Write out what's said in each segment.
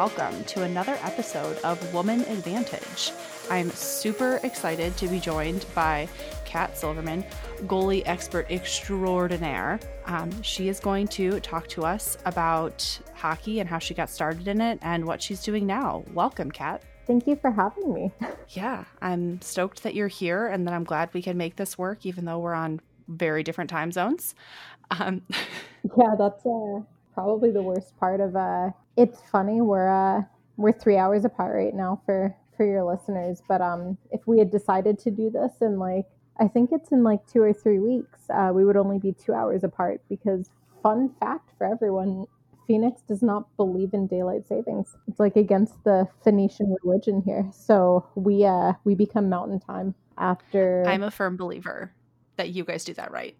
welcome to another episode of Woman Advantage. I'm super excited to be joined by Kat Silverman, goalie expert extraordinaire. Um, she is going to talk to us about hockey and how she got started in it and what she's doing now. Welcome, Kat. Thank you for having me. Yeah, I'm stoked that you're here and that I'm glad we can make this work, even though we're on very different time zones. Um, yeah, that's uh, probably the worst part of uh it's funny we're uh we're three hours apart right now for for your listeners but um if we had decided to do this in like i think it's in like two or three weeks uh, we would only be two hours apart because fun fact for everyone phoenix does not believe in daylight savings. It's like against the phoenician religion here. So we uh we become mountain time after i'm a firm believer that you guys do that right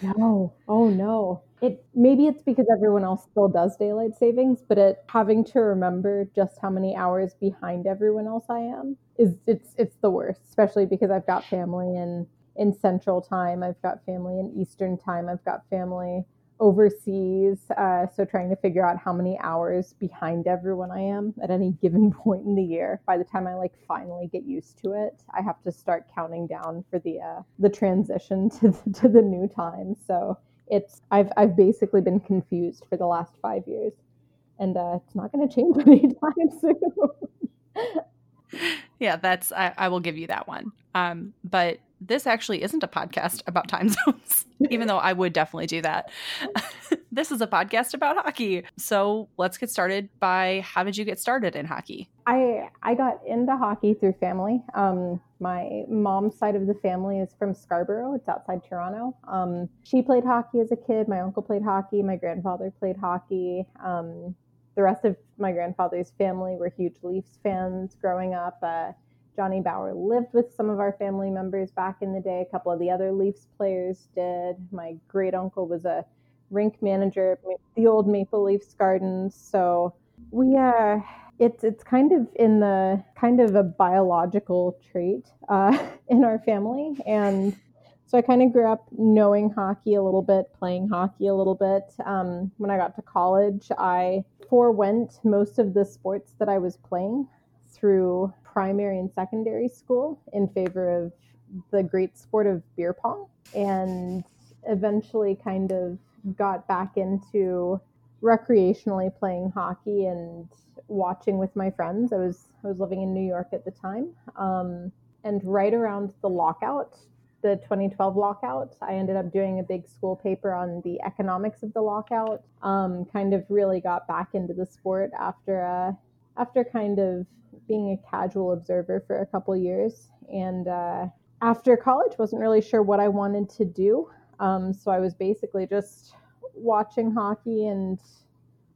no. Oh no. It maybe it's because everyone else still does daylight savings, but it having to remember just how many hours behind everyone else I am is it's it's the worst, especially because I've got family in in central time, I've got family in eastern time, I've got family overseas. Uh, so trying to figure out how many hours behind everyone I am at any given point in the year. By the time I like finally get used to it, I have to start counting down for the uh, the transition to the, to the new time. So it's I've I've basically been confused for the last five years, and uh, it's not going to change anytime soon. yeah, that's I, I, will give you that one. Um, but this actually isn't a podcast about time zones, even though I would definitely do that. this is a podcast about hockey. So let's get started by how did you get started in hockey? I I got into hockey through family. Um, my mom's side of the family is from Scarborough. It's outside Toronto. Um, she played hockey as a kid. My uncle played hockey. My grandfather played hockey. Um, the rest of my grandfather's family were huge Leafs fans growing up. Uh, Johnny Bower lived with some of our family members back in the day. A couple of the other Leafs players did. My great uncle was a rink manager at the old Maple Leafs Gardens. So we uh it's it's kind of in the kind of a biological trait uh, in our family, and so I kind of grew up knowing hockey a little bit, playing hockey a little bit. Um, when I got to college, I forewent most of the sports that I was playing through primary and secondary school in favor of the great sport of beer pong and eventually kind of got back into recreationally playing hockey and watching with my friends. I was I was living in New York at the time, um, and right around the lockout, the 2012 lockout, I ended up doing a big school paper on the economics of the lockout. Um, kind of really got back into the sport after uh, after kind of being a casual observer for a couple years, and uh, after college, wasn't really sure what I wanted to do. Um, so I was basically just watching hockey and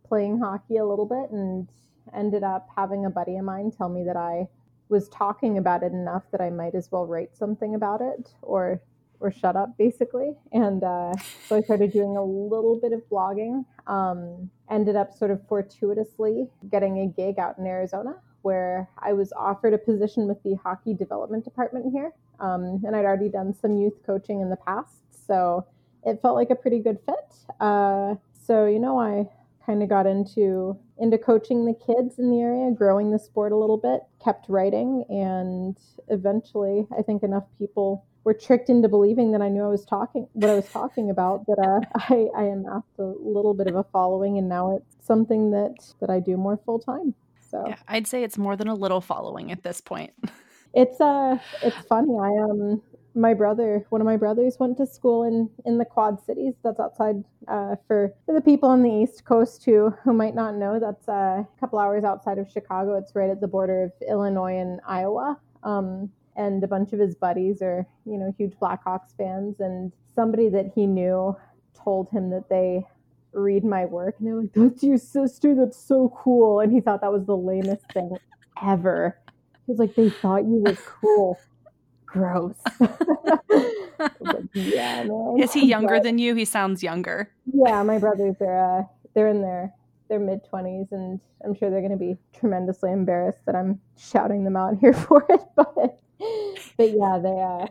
playing hockey a little bit and ended up having a buddy of mine tell me that I was talking about it enough that I might as well write something about it or or shut up basically. And uh, so i started doing a little bit of blogging um, ended up sort of fortuitously getting a gig out in arizona where i was offered a position with the hockey development department here um, and i'd already done some youth coaching in the past so it felt like a pretty good fit uh, so you know i kind of got into into coaching the kids in the area, growing the sport a little bit, kept writing, and eventually, I think enough people were tricked into believing that I knew I was talking what I was talking about. That uh, I, I amassed a little bit of a following, and now it's something that that I do more full time. So yeah, I'd say it's more than a little following at this point. it's uh, it's funny. I um, my brother, one of my brothers, went to school in in the Quad Cities. That's outside uh, for for the people on the East Coast who who might not know. That's uh, a couple hours outside of Chicago. It's right at the border of Illinois and Iowa. Um, and a bunch of his buddies are you know huge Blackhawks fans, and somebody that he knew told him that they read my work, and they're like, "That's your sister. That's so cool." And he thought that was the lamest thing ever. He was like, "They thought you were cool." gross. yeah, man. Is he younger but, than you? He sounds younger. Yeah, my brothers are uh, they're in their their mid twenties, and I'm sure they're going to be tremendously embarrassed that I'm shouting them out here for it. But but yeah, they uh,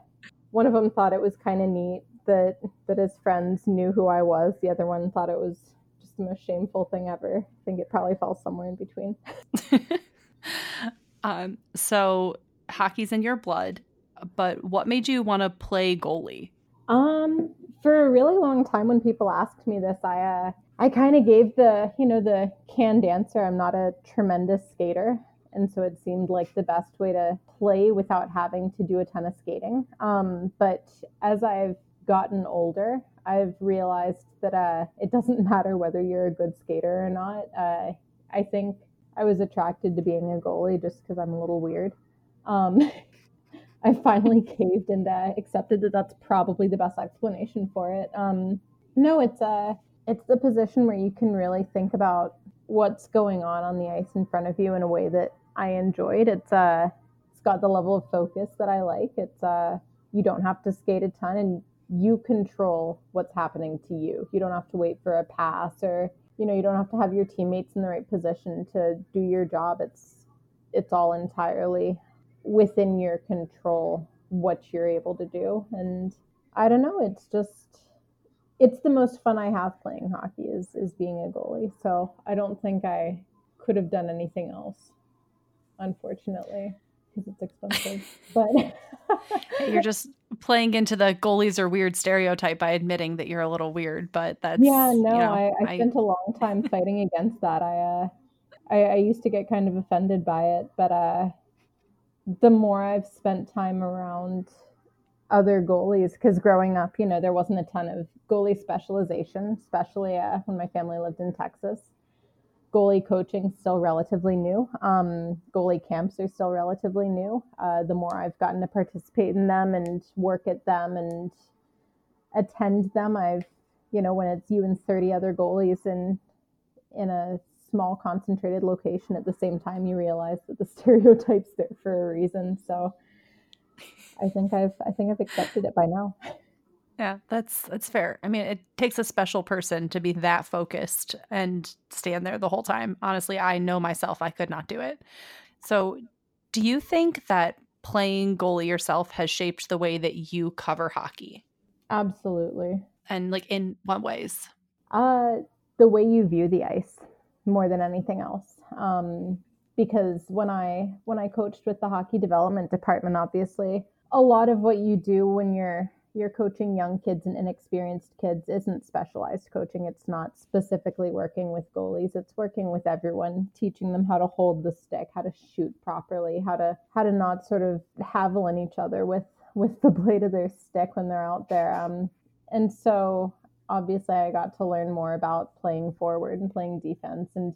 one of them thought it was kind of neat that that his friends knew who I was. The other one thought it was just the most shameful thing ever. I think it probably falls somewhere in between. um, so hockey's in your blood, but what made you want to play goalie? Um, for a really long time, when people asked me this, I uh, I kind of gave the you know the canned answer. I'm not a tremendous skater, and so it seemed like the best way to play without having to do a ton of skating. Um, but as I've gotten older, I've realized that uh, it doesn't matter whether you're a good skater or not. Uh, I think I was attracted to being a goalie just because I'm a little weird. Um, I finally caved and uh, accepted that that's probably the best explanation for it. Um, no, it's a uh, it's the position where you can really think about what's going on on the ice in front of you in a way that I enjoyed. It's uh, it's got the level of focus that I like. It's uh, you don't have to skate a ton and you control what's happening to you. You don't have to wait for a pass or you know you don't have to have your teammates in the right position to do your job. It's it's all entirely within your control what you're able to do and I don't know, it's just it's the most fun I have playing hockey is is being a goalie. So I don't think I could have done anything else, unfortunately because it's expensive. but you're just playing into the goalies are weird stereotype by admitting that you're a little weird. But that's yeah, no, you know, I, I, spent a long time fighting against that. I, uh, I I used to get kind of offended by it, but uh, the more I've spent time around other goalies because growing up you know there wasn't a ton of goalie specialization especially uh, when my family lived in texas goalie coaching still relatively new. Um, goalie camps are still relatively new. Uh, the more I've gotten to participate in them and work at them and attend them, I've, you know, when it's you and 30 other goalies in, in a small concentrated location at the same time, you realize that the stereotype's there for a reason. So I think I've, I think I've accepted it by now. Yeah, that's that's fair. I mean, it takes a special person to be that focused and stand there the whole time. Honestly, I know myself I could not do it. So, do you think that playing goalie yourself has shaped the way that you cover hockey? Absolutely. And like in what ways? Uh the way you view the ice more than anything else. Um because when I when I coached with the hockey development department obviously, a lot of what you do when you're you're coaching young kids and inexperienced kids isn't specialized coaching. It's not specifically working with goalies. It's working with everyone, teaching them how to hold the stick, how to shoot properly, how to how to not sort of haveling each other with with the blade of their stick when they're out there. Um, and so obviously I got to learn more about playing forward and playing defense and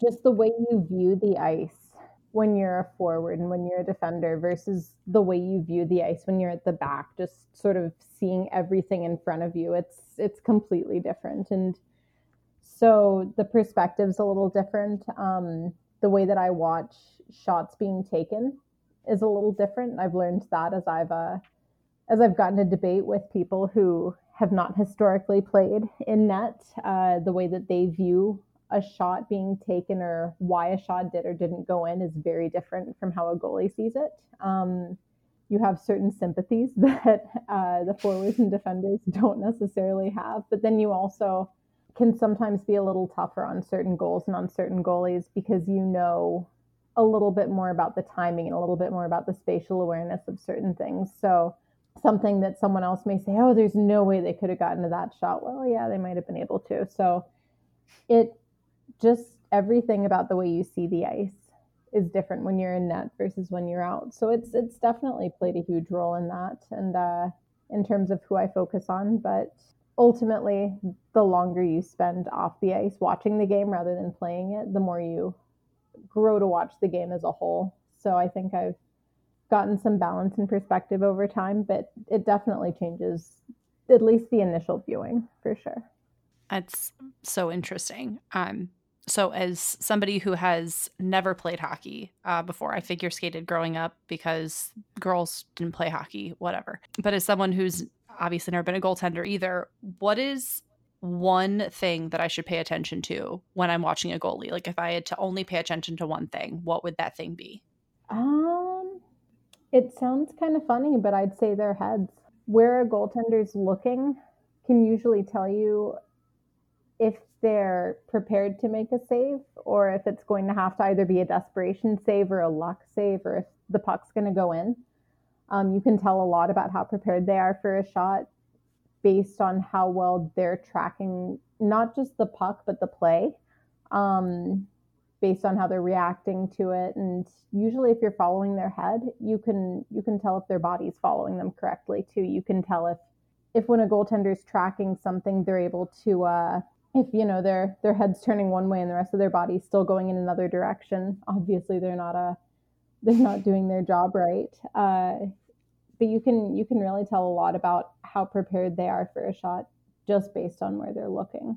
just the way you view the ice when you're a forward and when you're a defender versus the way you view the ice when you're at the back just sort of seeing everything in front of you it's it's completely different. And so the perspective's a little different. Um, the way that i watch shots being taken is a little different. I've learned that as i've uh, as i've gotten to debate with people who have not historically played in net uh, the way that they view a shot being taken or why a shot did or didn't go in is very different from how a goalie sees it. Um, you have certain sympathies that uh, the forwards and defenders don't necessarily have, but then you also can sometimes be a little tougher on certain goals and on certain goalies because you know a little bit more about the timing and a little bit more about the spatial awareness of certain things. So something that someone else may say, "Oh, there's no way they could have gotten to that shot." Well, yeah, they might have been able to. So it just everything about the way you see the ice is different when you're in net versus when you're out. So it's it's definitely played a huge role in that and uh, in terms of who I focus on. But ultimately, the longer you spend off the ice watching the game rather than playing it, the more you grow to watch the game as a whole. So I think I've gotten some balance and perspective over time, but it definitely changes at least the initial viewing for sure. That's so interesting. Um, so as somebody who has never played hockey uh, before i figure skated growing up because girls didn't play hockey whatever. But as someone who's obviously never been a goaltender either what is one thing that i should pay attention to when i'm watching a goalie? Like if i had to only pay attention to one thing what would that thing be? Um it sounds kind of funny but i'd say their heads. Where a goaltender's looking can usually tell you if they're prepared to make a save or if it's going to have to either be a desperation save or a luck save or if the puck's going to go in. Um, you can tell a lot about how prepared they are for a shot based on how well they're tracking not just the puck but the play um, based on how they're reacting to it and usually if you're following their head you can you can tell if their body's following them correctly too you can tell if if when a goaltender's tracking something they're able to uh, if you know their their head's turning one way and the rest of their body's still going in another direction obviously they're not a they're not doing their job right. Uh, but you can you can really tell a lot about how prepared they are for a shot just based on where they're looking.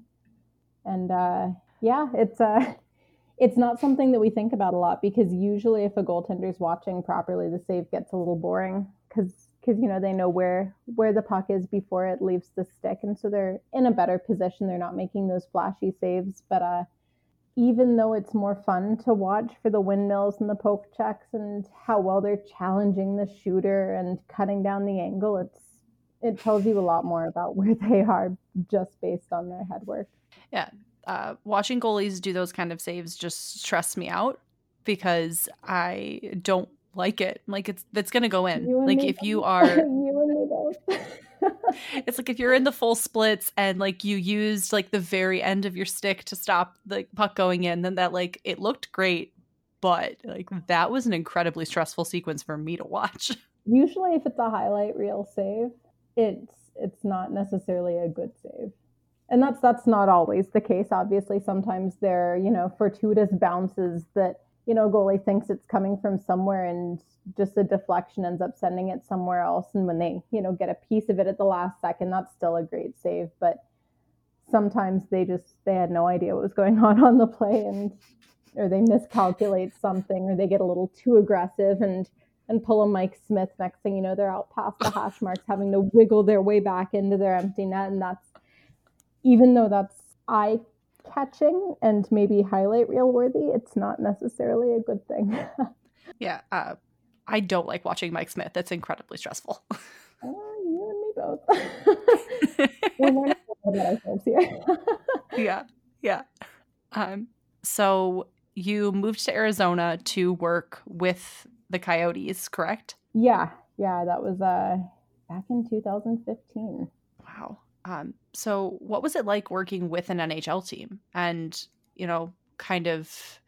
And uh, yeah it's uh it's not something that we think about a lot because usually if a goaltender's watching properly the save gets a little boring because because you know they know where where the puck is before it leaves the stick. And so they're in a better position. They're not making those flashy saves. But uh even though it's more fun to watch for the windmills and the poke checks and how well they're challenging the shooter and cutting down the angle it's it tells you a lot more about where they are just based on their head work. Yeah uh, watching goalies do those kind of saves just stress me out because i don't like it. Like it's that's gonna go in. Like if you are you it's like if you're in the full splits and like you used like the very end of your stick to stop the puck going in, then that like it looked great, but like that was an incredibly stressful sequence for me to watch. Usually if it's a highlight reel save, it's it's not necessarily a good save. And that's that's not always the case. Obviously, sometimes there, you know, fortuitous bounces that you know, goalie thinks it's coming from somewhere and just a deflection ends up sending it somewhere else. And when they, you know, get a piece of it at the last second, that's still a great save. But sometimes they just, they had no idea what was going on on the play and, or they miscalculate something or they get a little too aggressive and, and pull a Mike Smith. Next thing you know, they're out past the hash marks, having to wiggle their way back into their empty net. And that's, even though that's eye catching and maybe highlight reel worthy, it's not necessarily a good thing. yeah, uh, I don't like watching Mike Smith. It's incredibly stressful. Uh, you and me both. We're learning about ourselves here. yeah, yeah. Um, so you moved to Arizona to work with the Coyotes, correct? Yeah, yeah. That was uh, back in 2015. Wow. Um, so, what was it like working with an NHL team? And, you know, kind of,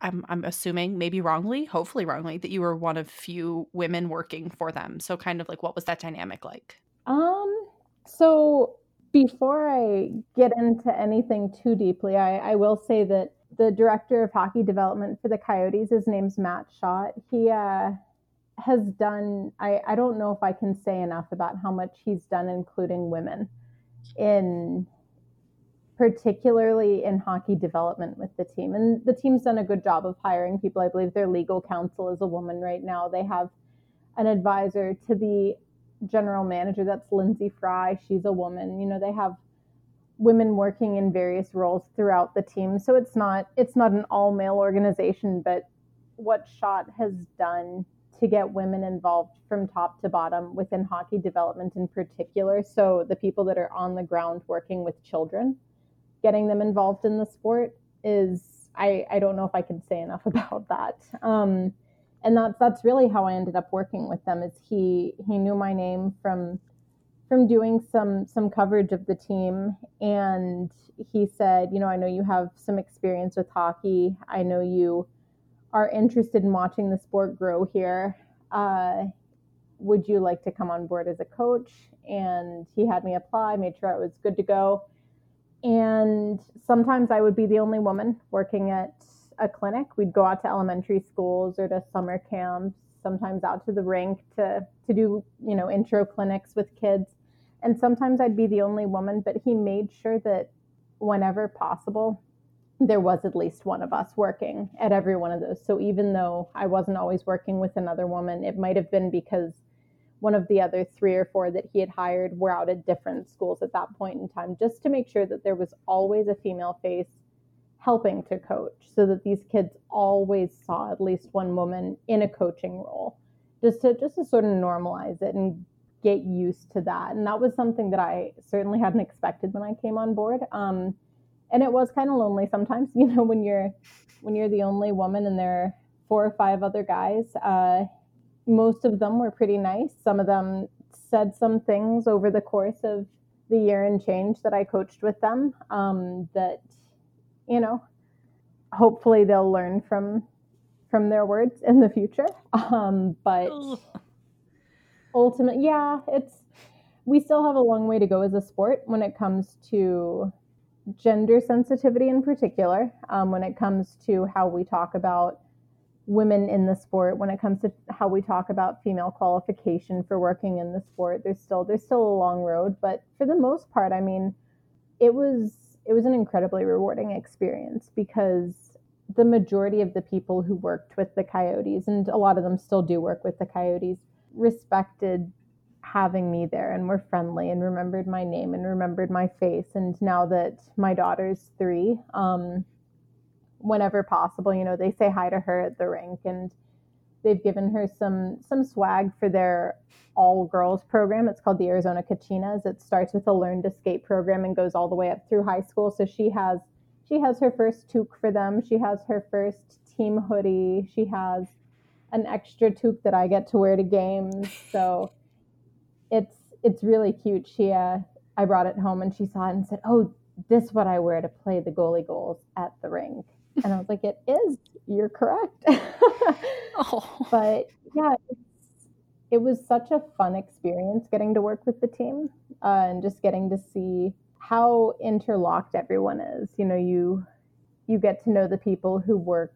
I'm, I'm assuming, maybe wrongly, hopefully wrongly, that you were one of few women working for them. So, kind of like, what was that dynamic like? Um, so before I get into anything too deeply, I, I will say that the director of hockey development for the Coyotes, his name's Matt Shott. He uh, has done, I, I don't know if I can say enough about how much he's done, including women in particularly in hockey development with the team. And the team's done a good job of hiring people. I believe their legal counsel is a woman right now. They have an advisor to the general manager that's Lyndsey Fry. She's a woman. You know, they have women working in various roles throughout the team. So it's not it's not an all male organization, but what Shott has done to get women involved from top to bottom within hockey development in particular. So the people that are on the ground working with children, getting them involved in the sport is I, I don't know if I can say enough about that. Um, and that's that's really how I ended up working with them. Is he he knew my name from from doing some some coverage of the team and he said you know i know you have some experience with hockey i know you are interested in watching the sport grow here, uh, would you like to come on board as a coach? And he had me apply, made sure I was good to go. And sometimes I would be the only woman working at a clinic. We'd go out to elementary schools or to summer camps, sometimes out to the rink to, to do, you know, intro clinics with kids. And sometimes I'd be the only woman, but he made sure that whenever possible, there was at least one of us working at every one of those. So even though I wasn't always working with another woman, it might have been because one of the other three or four that he had hired were out at different schools at that point in time, just to make sure that there was always a female face helping to coach so that these kids always saw at least one woman in a coaching role just to just to sort of normalize it and get used to that and that was something that i certainly hadn't expected when i came on board um, and it was kind of lonely sometimes, you know, when you're when you're the only woman and there are four or five other guys. Uh, most of them were pretty nice. Some of them said some things over the course of the year and change that I coached with them um, that, you know, hopefully they'll learn from from their words in the future. Um, but ultimately, yeah, it's we still have a long way to go as a sport when it comes to gender sensitivity in particular, um, when it comes to how we talk about women in the sport, when it comes to how we talk about female qualification for working in the sport. There's still there's still a long road, but for the most part, I mean, it was it was an incredibly rewarding experience because the majority of the people who worked with the coyotes and a lot of them still do work with the coyotes respected having me there and were friendly and remembered my name and remembered my face. And now that my daughter's three, um, whenever possible, you know, they say hi to her at the rink and they've given her some some swag for their all girls program. It's called the Arizona Kachinas. It starts with a learn to skate program and goes all the way up through high school. So she has she has her first toque for them. She has her first team hoodie. She has an extra toque that I get to wear to games. So it's it's really cute. She uh, I brought it home and she saw it and said, "Oh, this is what I wear to play the goalie goals at the rink." And I was like, "It is. You're correct." oh. But yeah, it was such a fun experience getting to work with the team uh, and just getting to see how interlocked everyone is. You know, you you get to know the people who work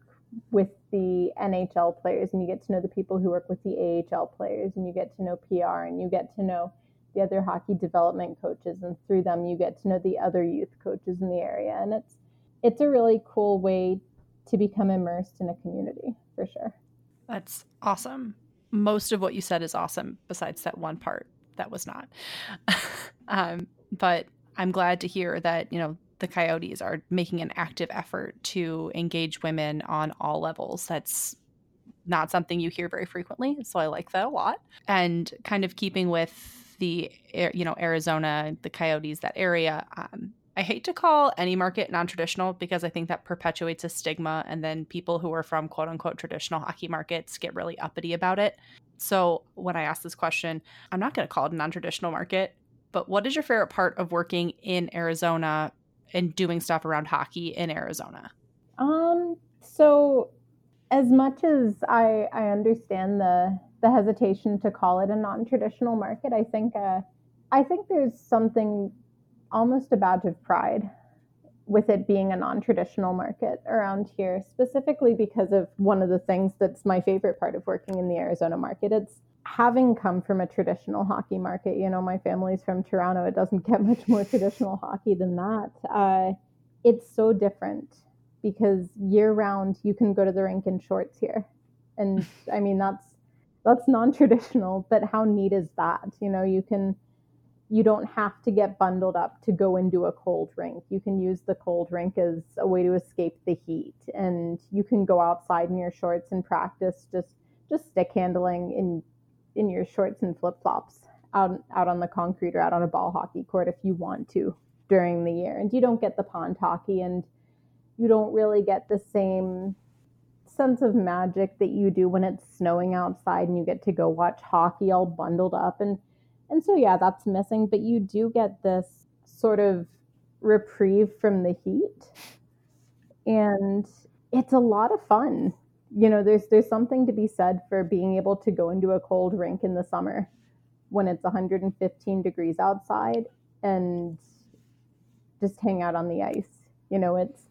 with the NHL players and you get to know the people who work with the AHL players and you get to know PR and you get to know the other hockey development coaches and through them you get to know the other youth coaches in the area and it's it's a really cool way to become immersed in a community for sure. That's awesome. Most of what you said is awesome besides that one part that was not. um, but I'm glad to hear that, you know, the Coyotes are making an active effort to engage women on all levels. That's not something you hear very frequently, so I like that a lot. And kind of keeping with the you know Arizona, the Coyotes, that area. Um, I hate to call any market non-traditional because I think that perpetuates a stigma, and then people who are from quote unquote traditional hockey markets get really uppity about it. So when I ask this question, I'm not going to call it a non-traditional market. But what is your favorite part of working in Arizona and doing stuff around hockey in Arizona? Um, so as much as I I understand the the hesitation to call it a non-traditional market, I think uh, I think there's something almost a badge of pride with it being a non-traditional market around here specifically because of one of the things that's my favorite part of working in the Arizona market it's having come from a traditional hockey market, you know, my family's from Toronto. It doesn't get much more traditional hockey than that. Uh, it's so different because year round you can go to the rink in shorts here, and I mean that's that's non-traditional. But how neat is that? You know, you can you don't have to get bundled up to go into a cold rink. You can use the cold rink as a way to escape the heat, and you can go outside in your shorts and practice just just stick handling in in your shorts and flip flops out out on the concrete or out on a ball hockey court if you want to during the year. And you don't get the pond hockey and you don't really get the same sense of magic that you do when it's snowing outside and you get to go watch hockey all bundled up and and so yeah, that's missing, but you do get this sort of reprieve from the heat. And it's a lot of fun you know, there's there's something to be said for being able to go into a cold rink in the summer when it's 115 degrees outside and just hang out on the ice. You know, it's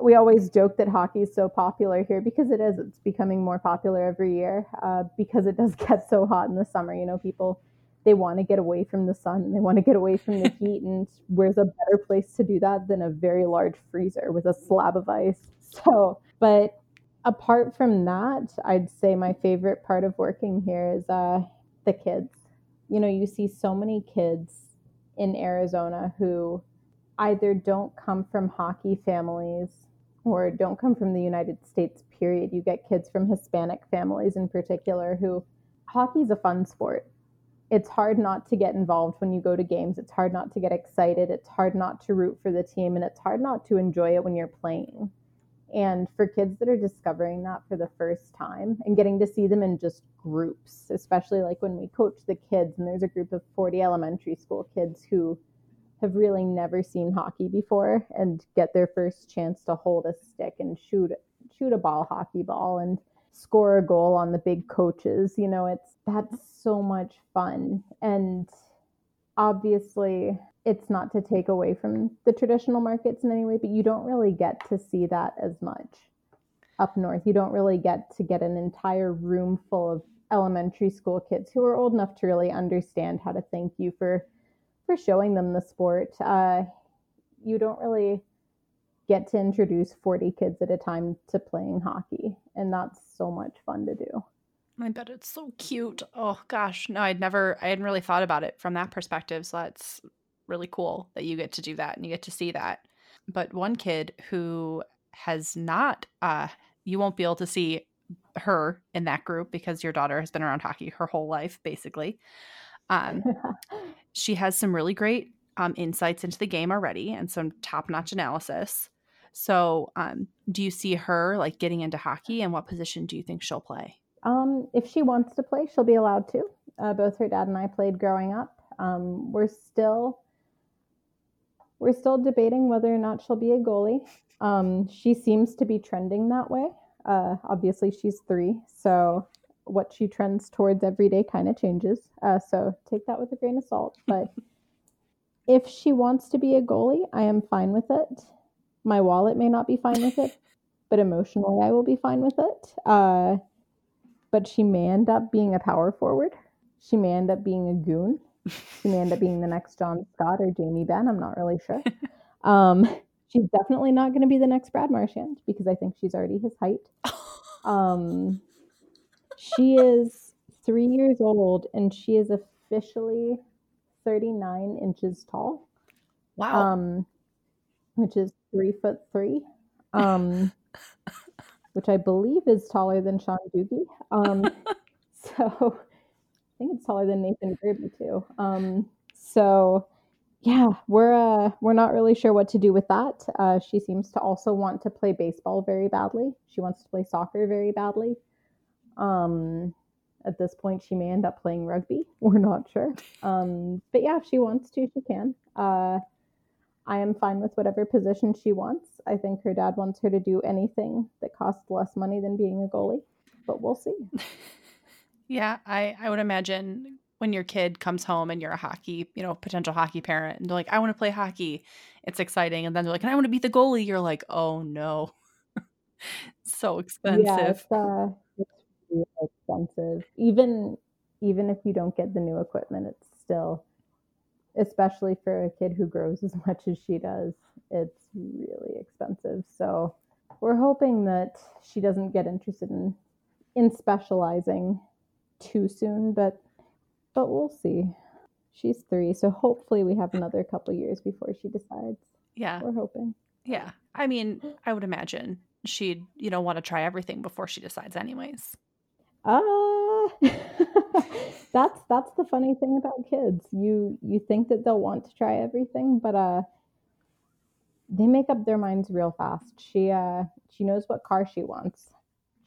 we always joke that hockey is so popular here because it is. It's becoming more popular every year uh, because it does get so hot in the summer. You know, people they want to get away from the sun, and they want to get away from the heat, and where's a better place to do that than a very large freezer with a slab of ice? So, but apart from that, I'd say my favorite part of working here is uh, the kids. You know, you see so many kids in Arizona who either don't come from hockey families or don't come from the United States, period. You get kids from Hispanic families in particular who hockey's a fun sport. it's hard not to get involved when you go to games. It's hard not to get excited. It's hard not to root for the team. And it's hard not to enjoy it when you're playing. And for kids that are discovering that for the first time and getting to see them in just groups, especially like when we coach the kids, and there's a group of 40 elementary school kids who have really never seen hockey before and get their first chance to hold a stick and shoot shoot a ball hockey ball and score a goal on the big coaches you know it's that's so much fun. And obviously it's not to take away from the traditional markets in any way but you don't really get to see that as much up north you don't really get to get an entire room full of elementary school kids who are old enough to really understand how to thank you for for showing them the sport. Uh, you don't really get to introduce 40 kids at a time to playing hockey, and that's so much fun to do. I bet it's so cute. Oh gosh, no, I'd never, I hadn't really thought about it from that perspective. So that's really cool that you get to do that and you get to see that. But one kid who has not, uh, you won't be able to see her in that group because your daughter has been around hockey her whole life, basically. Um, she has some really great um, insights into the game already and some top notch analysis. So, um, do you see her like getting into hockey and what position do you think she'll play? Um, if she wants to play, she'll be allowed to. Uh, both her dad and I played growing up. Um, we're still we're still debating whether or not she'll be a goalie. Um, she seems to be trending that way. Uh, obviously, she's three, so what she trends towards every day kind of changes. Uh, so take that with a grain of salt. But if she wants to be a goalie, I am fine with it. My wallet may not be fine with it, but emotionally, I will be fine with it. Uh, but she may end up being a power forward. She may end up being a goon. She may end up being the next John Scott or Jamie Benn. I'm not really sure. Um, she's definitely not going to be the next Brad Marchand because I think she's already his height. Um, she is three years old and she is officially 39 inches tall. Wow. Um, which is three foot three. Um, which I believe is taller than Sean Doogie. Um, so think it's taller than Nathan Gerbe too. Um, so yeah, we're uh, we're not really sure what to do with that. Uh, she seems to also want to play baseball very badly. She wants to play soccer very badly. Um, at this point, she may end up playing rugby. We're not sure. Um, but yeah, if she wants to, she can. Uh, I am fine with whatever position she wants. I think her dad wants her to do anything that costs less money than being a goalie, but we'll see. yeah, I, I would imagine when your kid comes home and you're a hockey, you know, potential hockey parent, and they're like, I want to play hockey. It's exciting. And then they're like, and I want to be the goalie. You're like, oh no. so expensive. Yeah, it's, uh, really expensive. Even even if you don't get the new equipment, it's still especially for a kid who grows as much as she does, it's really expensive. So we're hoping that she doesn't get interested in in specializing too soon, but but we'll see. She's three, so hopefully we have another couple years before she decides. Yeah. We're hoping. Yeah. I mean, I would imagine she'd, you know, want to try everything before she decides anyways. Ah, that's that's the funny thing about kids. You you think that they'll want to try everything, but uh, they make up their minds real fast. She uh she knows what car she wants.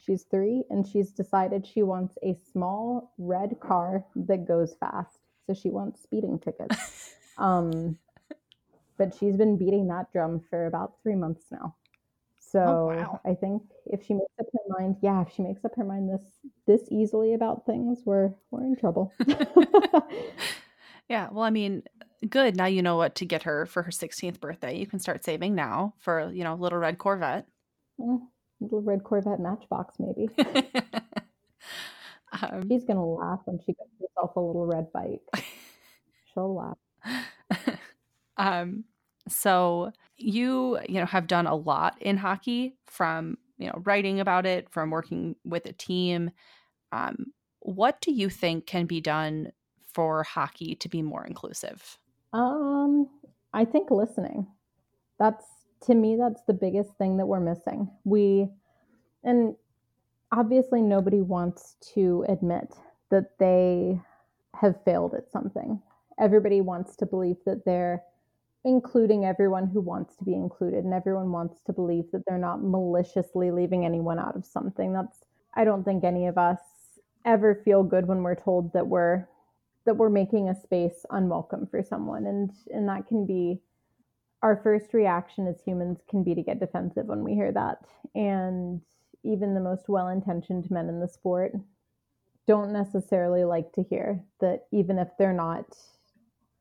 She's three, and she's decided she wants a small red car that goes fast. So she wants speeding tickets. um, but she's been beating that drum for about three months now. So oh, wow. I think if she makes up her mind, yeah, if she makes up her mind this this easily about things, we're we're in trouble. yeah, well, I mean, good. Now you know what to get her for her 16th birthday. You can start saving now for, you know, little red Corvette. Mm, little red Corvette Matchbox maybe. um, She's going to laugh when she gets herself a little red bike. She'll laugh. um so you, you know, have done a lot in hockey from, you know, writing about it, from working with a team. Um, what do you think can be done for hockey to be more inclusive? Um, I think listening. That's to me that's the biggest thing that we're missing. We and obviously nobody wants to admit that they have failed at something. Everybody wants to believe that they're including everyone who wants to be included and everyone wants to believe that they're not maliciously leaving anyone out of something. That's I don't think any of us ever feel good when we're told that we're that we're making a space unwelcome for someone and and that can be our first reaction as humans can be to get defensive when we hear that and even the most well-intentioned men in the sport don't necessarily like to hear that even if they're not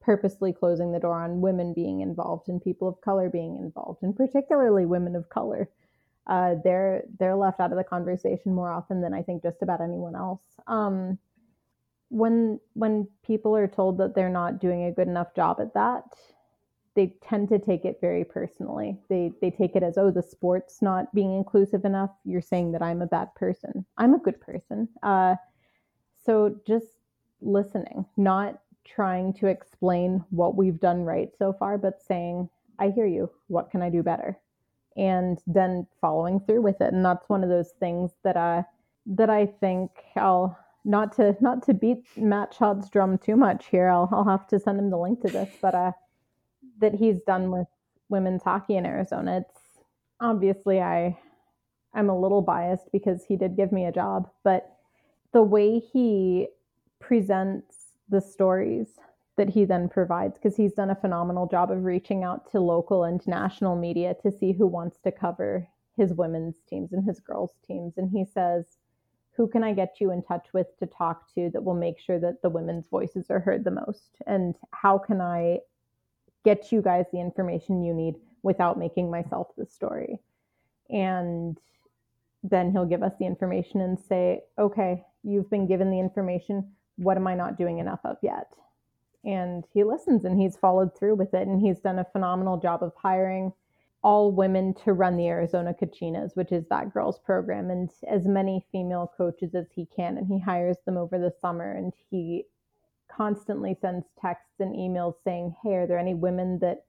purposely closing the door on women being involved and people of color being involved and particularly women of color uh, they're they're left out of the conversation more often than I think just about anyone else. Um, when when people are told that they're not doing a good enough job at that, they tend to take it very personally. They they take it as oh the sport's not being inclusive enough. You're saying that I'm a bad person. I'm a good person. Uh, so just listening, not trying to explain what we've done right so far, but saying I hear you. What can I do better? and then following through with it. And that's one of those things that I that I think I'll not to not to beat Matt Shott's drum too much here. I'll I'll have to send him the link to this, but uh, that he's done with women's hockey in Arizona. It's obviously I I'm a little biased because he did give me a job, but the way he presents the stories that he then provides because he's done a phenomenal job of reaching out to local and national media to see who wants to cover his women's teams and his girls' teams. And he says, Who can I get you in touch with to talk to that will make sure that the women's voices are heard the most? And how can I get you guys the information you need without making myself the story? And then he'll give us the information and say, Okay, you've been given the information. What am I not doing enough of yet? and he listens and he's followed through with it and he's done a phenomenal job of hiring all women to run the Arizona Kachinas, which is that girls program, and as many female coaches as he can. And he hires them over the summer and he constantly sends texts and emails saying, Hey, are there any women that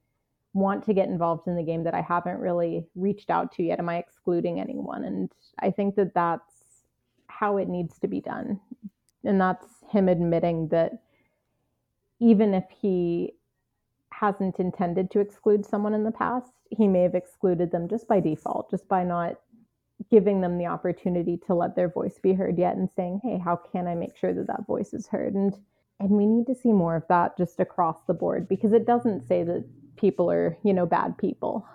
want to get involved in the game that I haven't really reached out to yet? Am I excluding anyone? And I think that that's how it needs to be done. And that's him admitting that even if he hasn't intended to exclude someone in the past, he may have excluded them just by default, just by not giving them the opportunity to let their voice be heard yet and saying, "Hey, how can I make sure that that voice is heard?" And and we need to see more of that just across the board because it doesn't say that people are, you know, bad people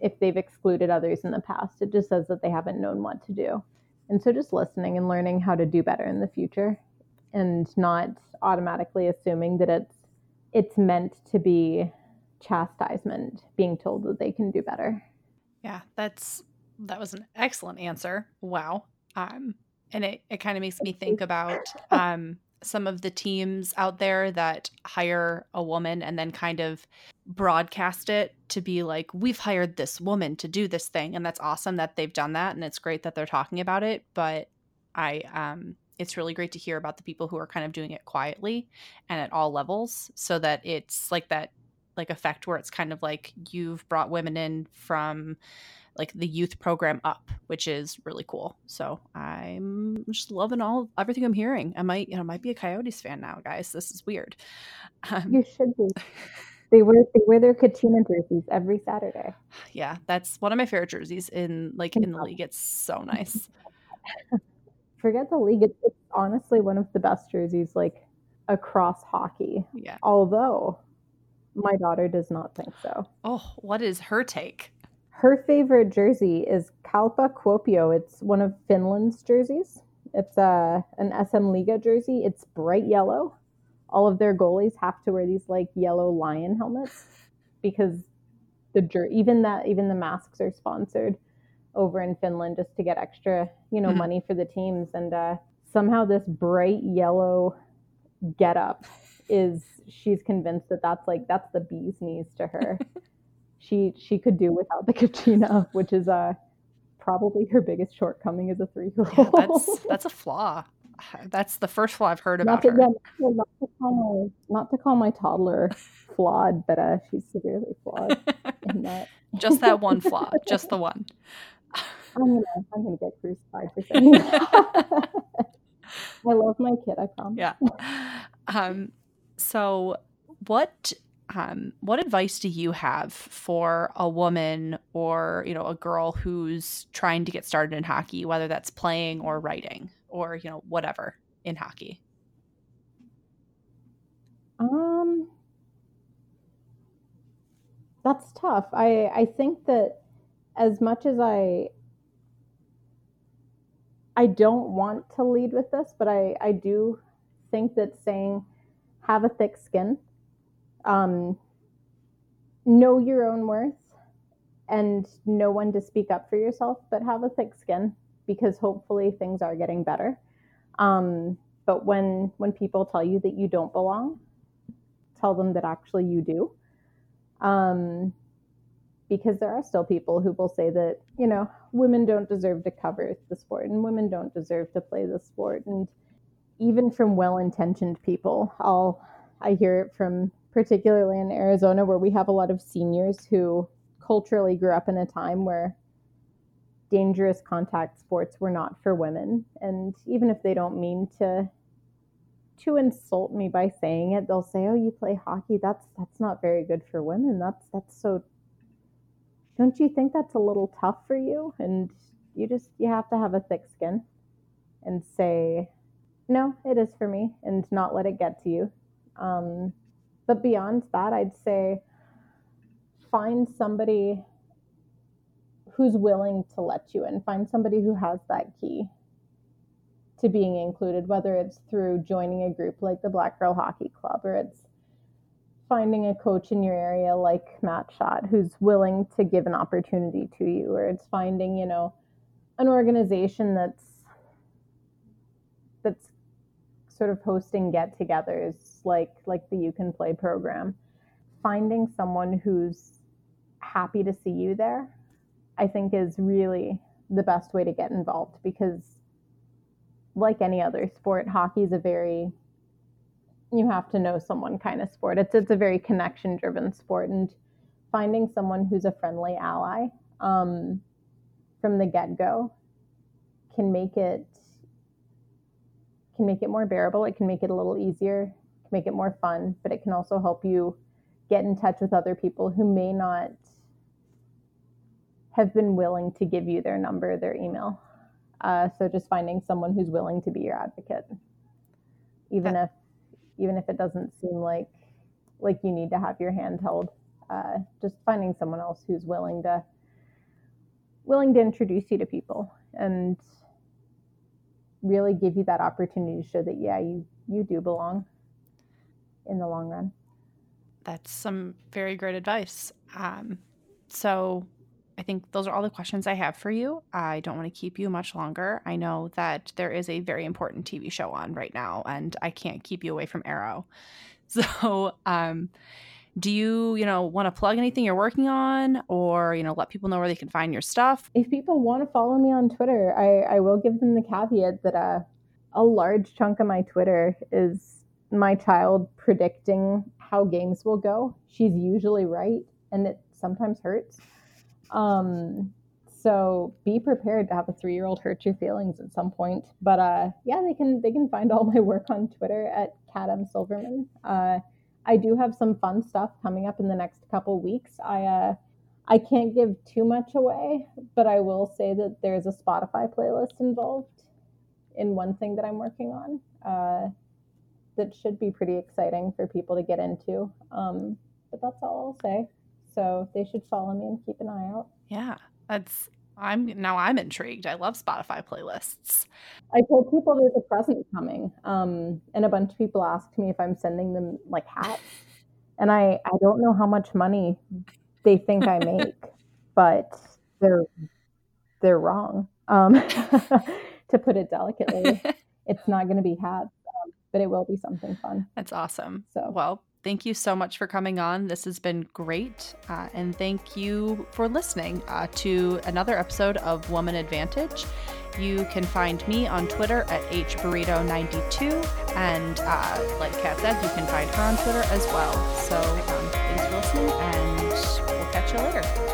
if they've excluded others in the past. It just says that they haven't known what to do. And so just listening and learning how to do better in the future and not automatically assuming that it's it's meant to be chastisement being told that they can do better yeah that's that was an excellent answer wow um and it, it kind of makes me think about um some of the teams out there that hire a woman and then kind of broadcast it to be like we've hired this woman to do this thing and that's awesome that they've done that and it's great that they're talking about it but i um it's really great to hear about the people who are kind of doing it quietly and at all levels so that it's like that like effect where it's kind of like you've brought women in from like the youth program up which is really cool so i'm just loving all everything i'm hearing i might you know might be a coyotes fan now guys this is weird um, you should be they wear they wear their Kachina jerseys every Saturday. Yeah, that's one of my favorite jerseys in like in the league. It's so nice. forget the league. It's, it's honestly one of the best jerseys like across hockey. Yeah. Although my daughter does not think so. Oh, what is her take? Her favorite jersey is Kalpa Kuopio. It's one of Finland's jerseys. It's a uh, an SM Liga jersey. It's bright yellow. All of their goalies have to wear these like yellow lion helmets because the jer- even that even the masks are sponsored over in Finland just to get extra, you know, mm-hmm. money for the teams. And uh, somehow this bright yellow get up is she's convinced that that's like that's the bee's knees to her. she she could do without the Kachina, which is uh probably her biggest shortcoming as a three year old. Yeah, that's that's a flaw. That's the first flaw I've heard about not to, her. Yeah, not, to call my, not to call my toddler flawed, but uh, she's severely flawed in that. just that one flaw, just the one. I'm gonna, I'm gonna get crucified for saying that. I love my kid, I promise. Yeah. Um, so what um, what advice do you have for a woman or you know a girl who's trying to get started in hockey, whether that's playing or writing or you know whatever in hockey? Um, that's tough. I I think that as much as I I don't want to lead with this, but I I do think that saying have a thick skin, um, know your own worth, and know when to speak up for yourself, but have a thick skin because hopefully things are getting better. Um, but when when people tell you that you don't belong, tell them that actually you do. Um, because there are still people who will say that, you know, women don't deserve to cover the sport and women don't deserve to play the sport. And even from well intentioned people, I'll, I hear it from particularly in Arizona, where we have a lot of seniors who culturally grew up in a time where dangerous contact sports were not for women. And even if they don't mean to to insult me by saying it, they'll say, "Oh, you play hockey? That's that's not very good for women. That's that's so don't you think that's a little tough for you?" And you just you have to have a thick skin and say, "No, it is for me," and not let it get to you. Um, but beyond that, I'd say find somebody who's willing to let you in. Find somebody who has that key to being included, whether it's through joining a group like the Black Girl Hockey Club or it's finding a coach in your area like Matt Shott who's willing to give an opportunity to you, or it's finding, you know, an organization that's that's sort of hosting get-togethers like like the You Can Play program. Finding someone who's happy to see you there, I think is really the best way to get involved because like any other sport, hockey is a very you have to know someone kind of sport. It's it's a very connection driven sport, and finding someone who's a friendly ally um, from the get go can make it can make it more bearable. It can make it a little easier, can make it more fun, but it can also help you get in touch with other people who may not have been willing to give you their number, their email. Uh, so just finding someone who's willing to be your advocate, even if even if it doesn't seem like like you need to have your hand held, uh, just finding someone else who's willing to willing to introduce you to people and really give you that opportunity to show that yeah you you do belong in the long run. That's some very great advice. Um, so I think those are all the questions I have for you. I don't want to keep you much longer. I know that there is a very important TV show on right now, and I can't keep you away from Arrow. So, um, do you, you know, want to plug anything you're working on, or you know, let people know where they can find your stuff? If people want to follow me on Twitter, I, I will give them the caveat that uh, a large chunk of my Twitter is my child predicting how games will go. She's usually right, and it sometimes hurts. Um, so be prepared to have a three year old hurt your feelings at some point. But uh, yeah, they can they can find all my work on Twitter at Cadam Silverman. Uh, I do have some fun stuff coming up in the next couple weeks. I uh, I can't give too much away, but I will say that there's a Spotify playlist involved in one thing that I'm working on. Uh, that should be pretty exciting for people to get into. Um, but that's all I'll say. So they should follow me and keep an eye out. Yeah, that's I'm now I'm intrigued. I love Spotify playlists. I told people there's a present coming, um, and a bunch of people asked me if I'm sending them like hats, and I I don't know how much money they think I make, but they're they're wrong. Um, to put it delicately, it's not going to be hats, um, but it will be something fun. That's awesome. So well, thank you so much for coming on. This has been great. Uh, and thank you for listening uh, to another episode of Woman Advantage. You can find me on Twitter at hburrito92. And uh, like Kat said, you can find her on Twitter as well. So um, thanks for listening, and we'll catch you later.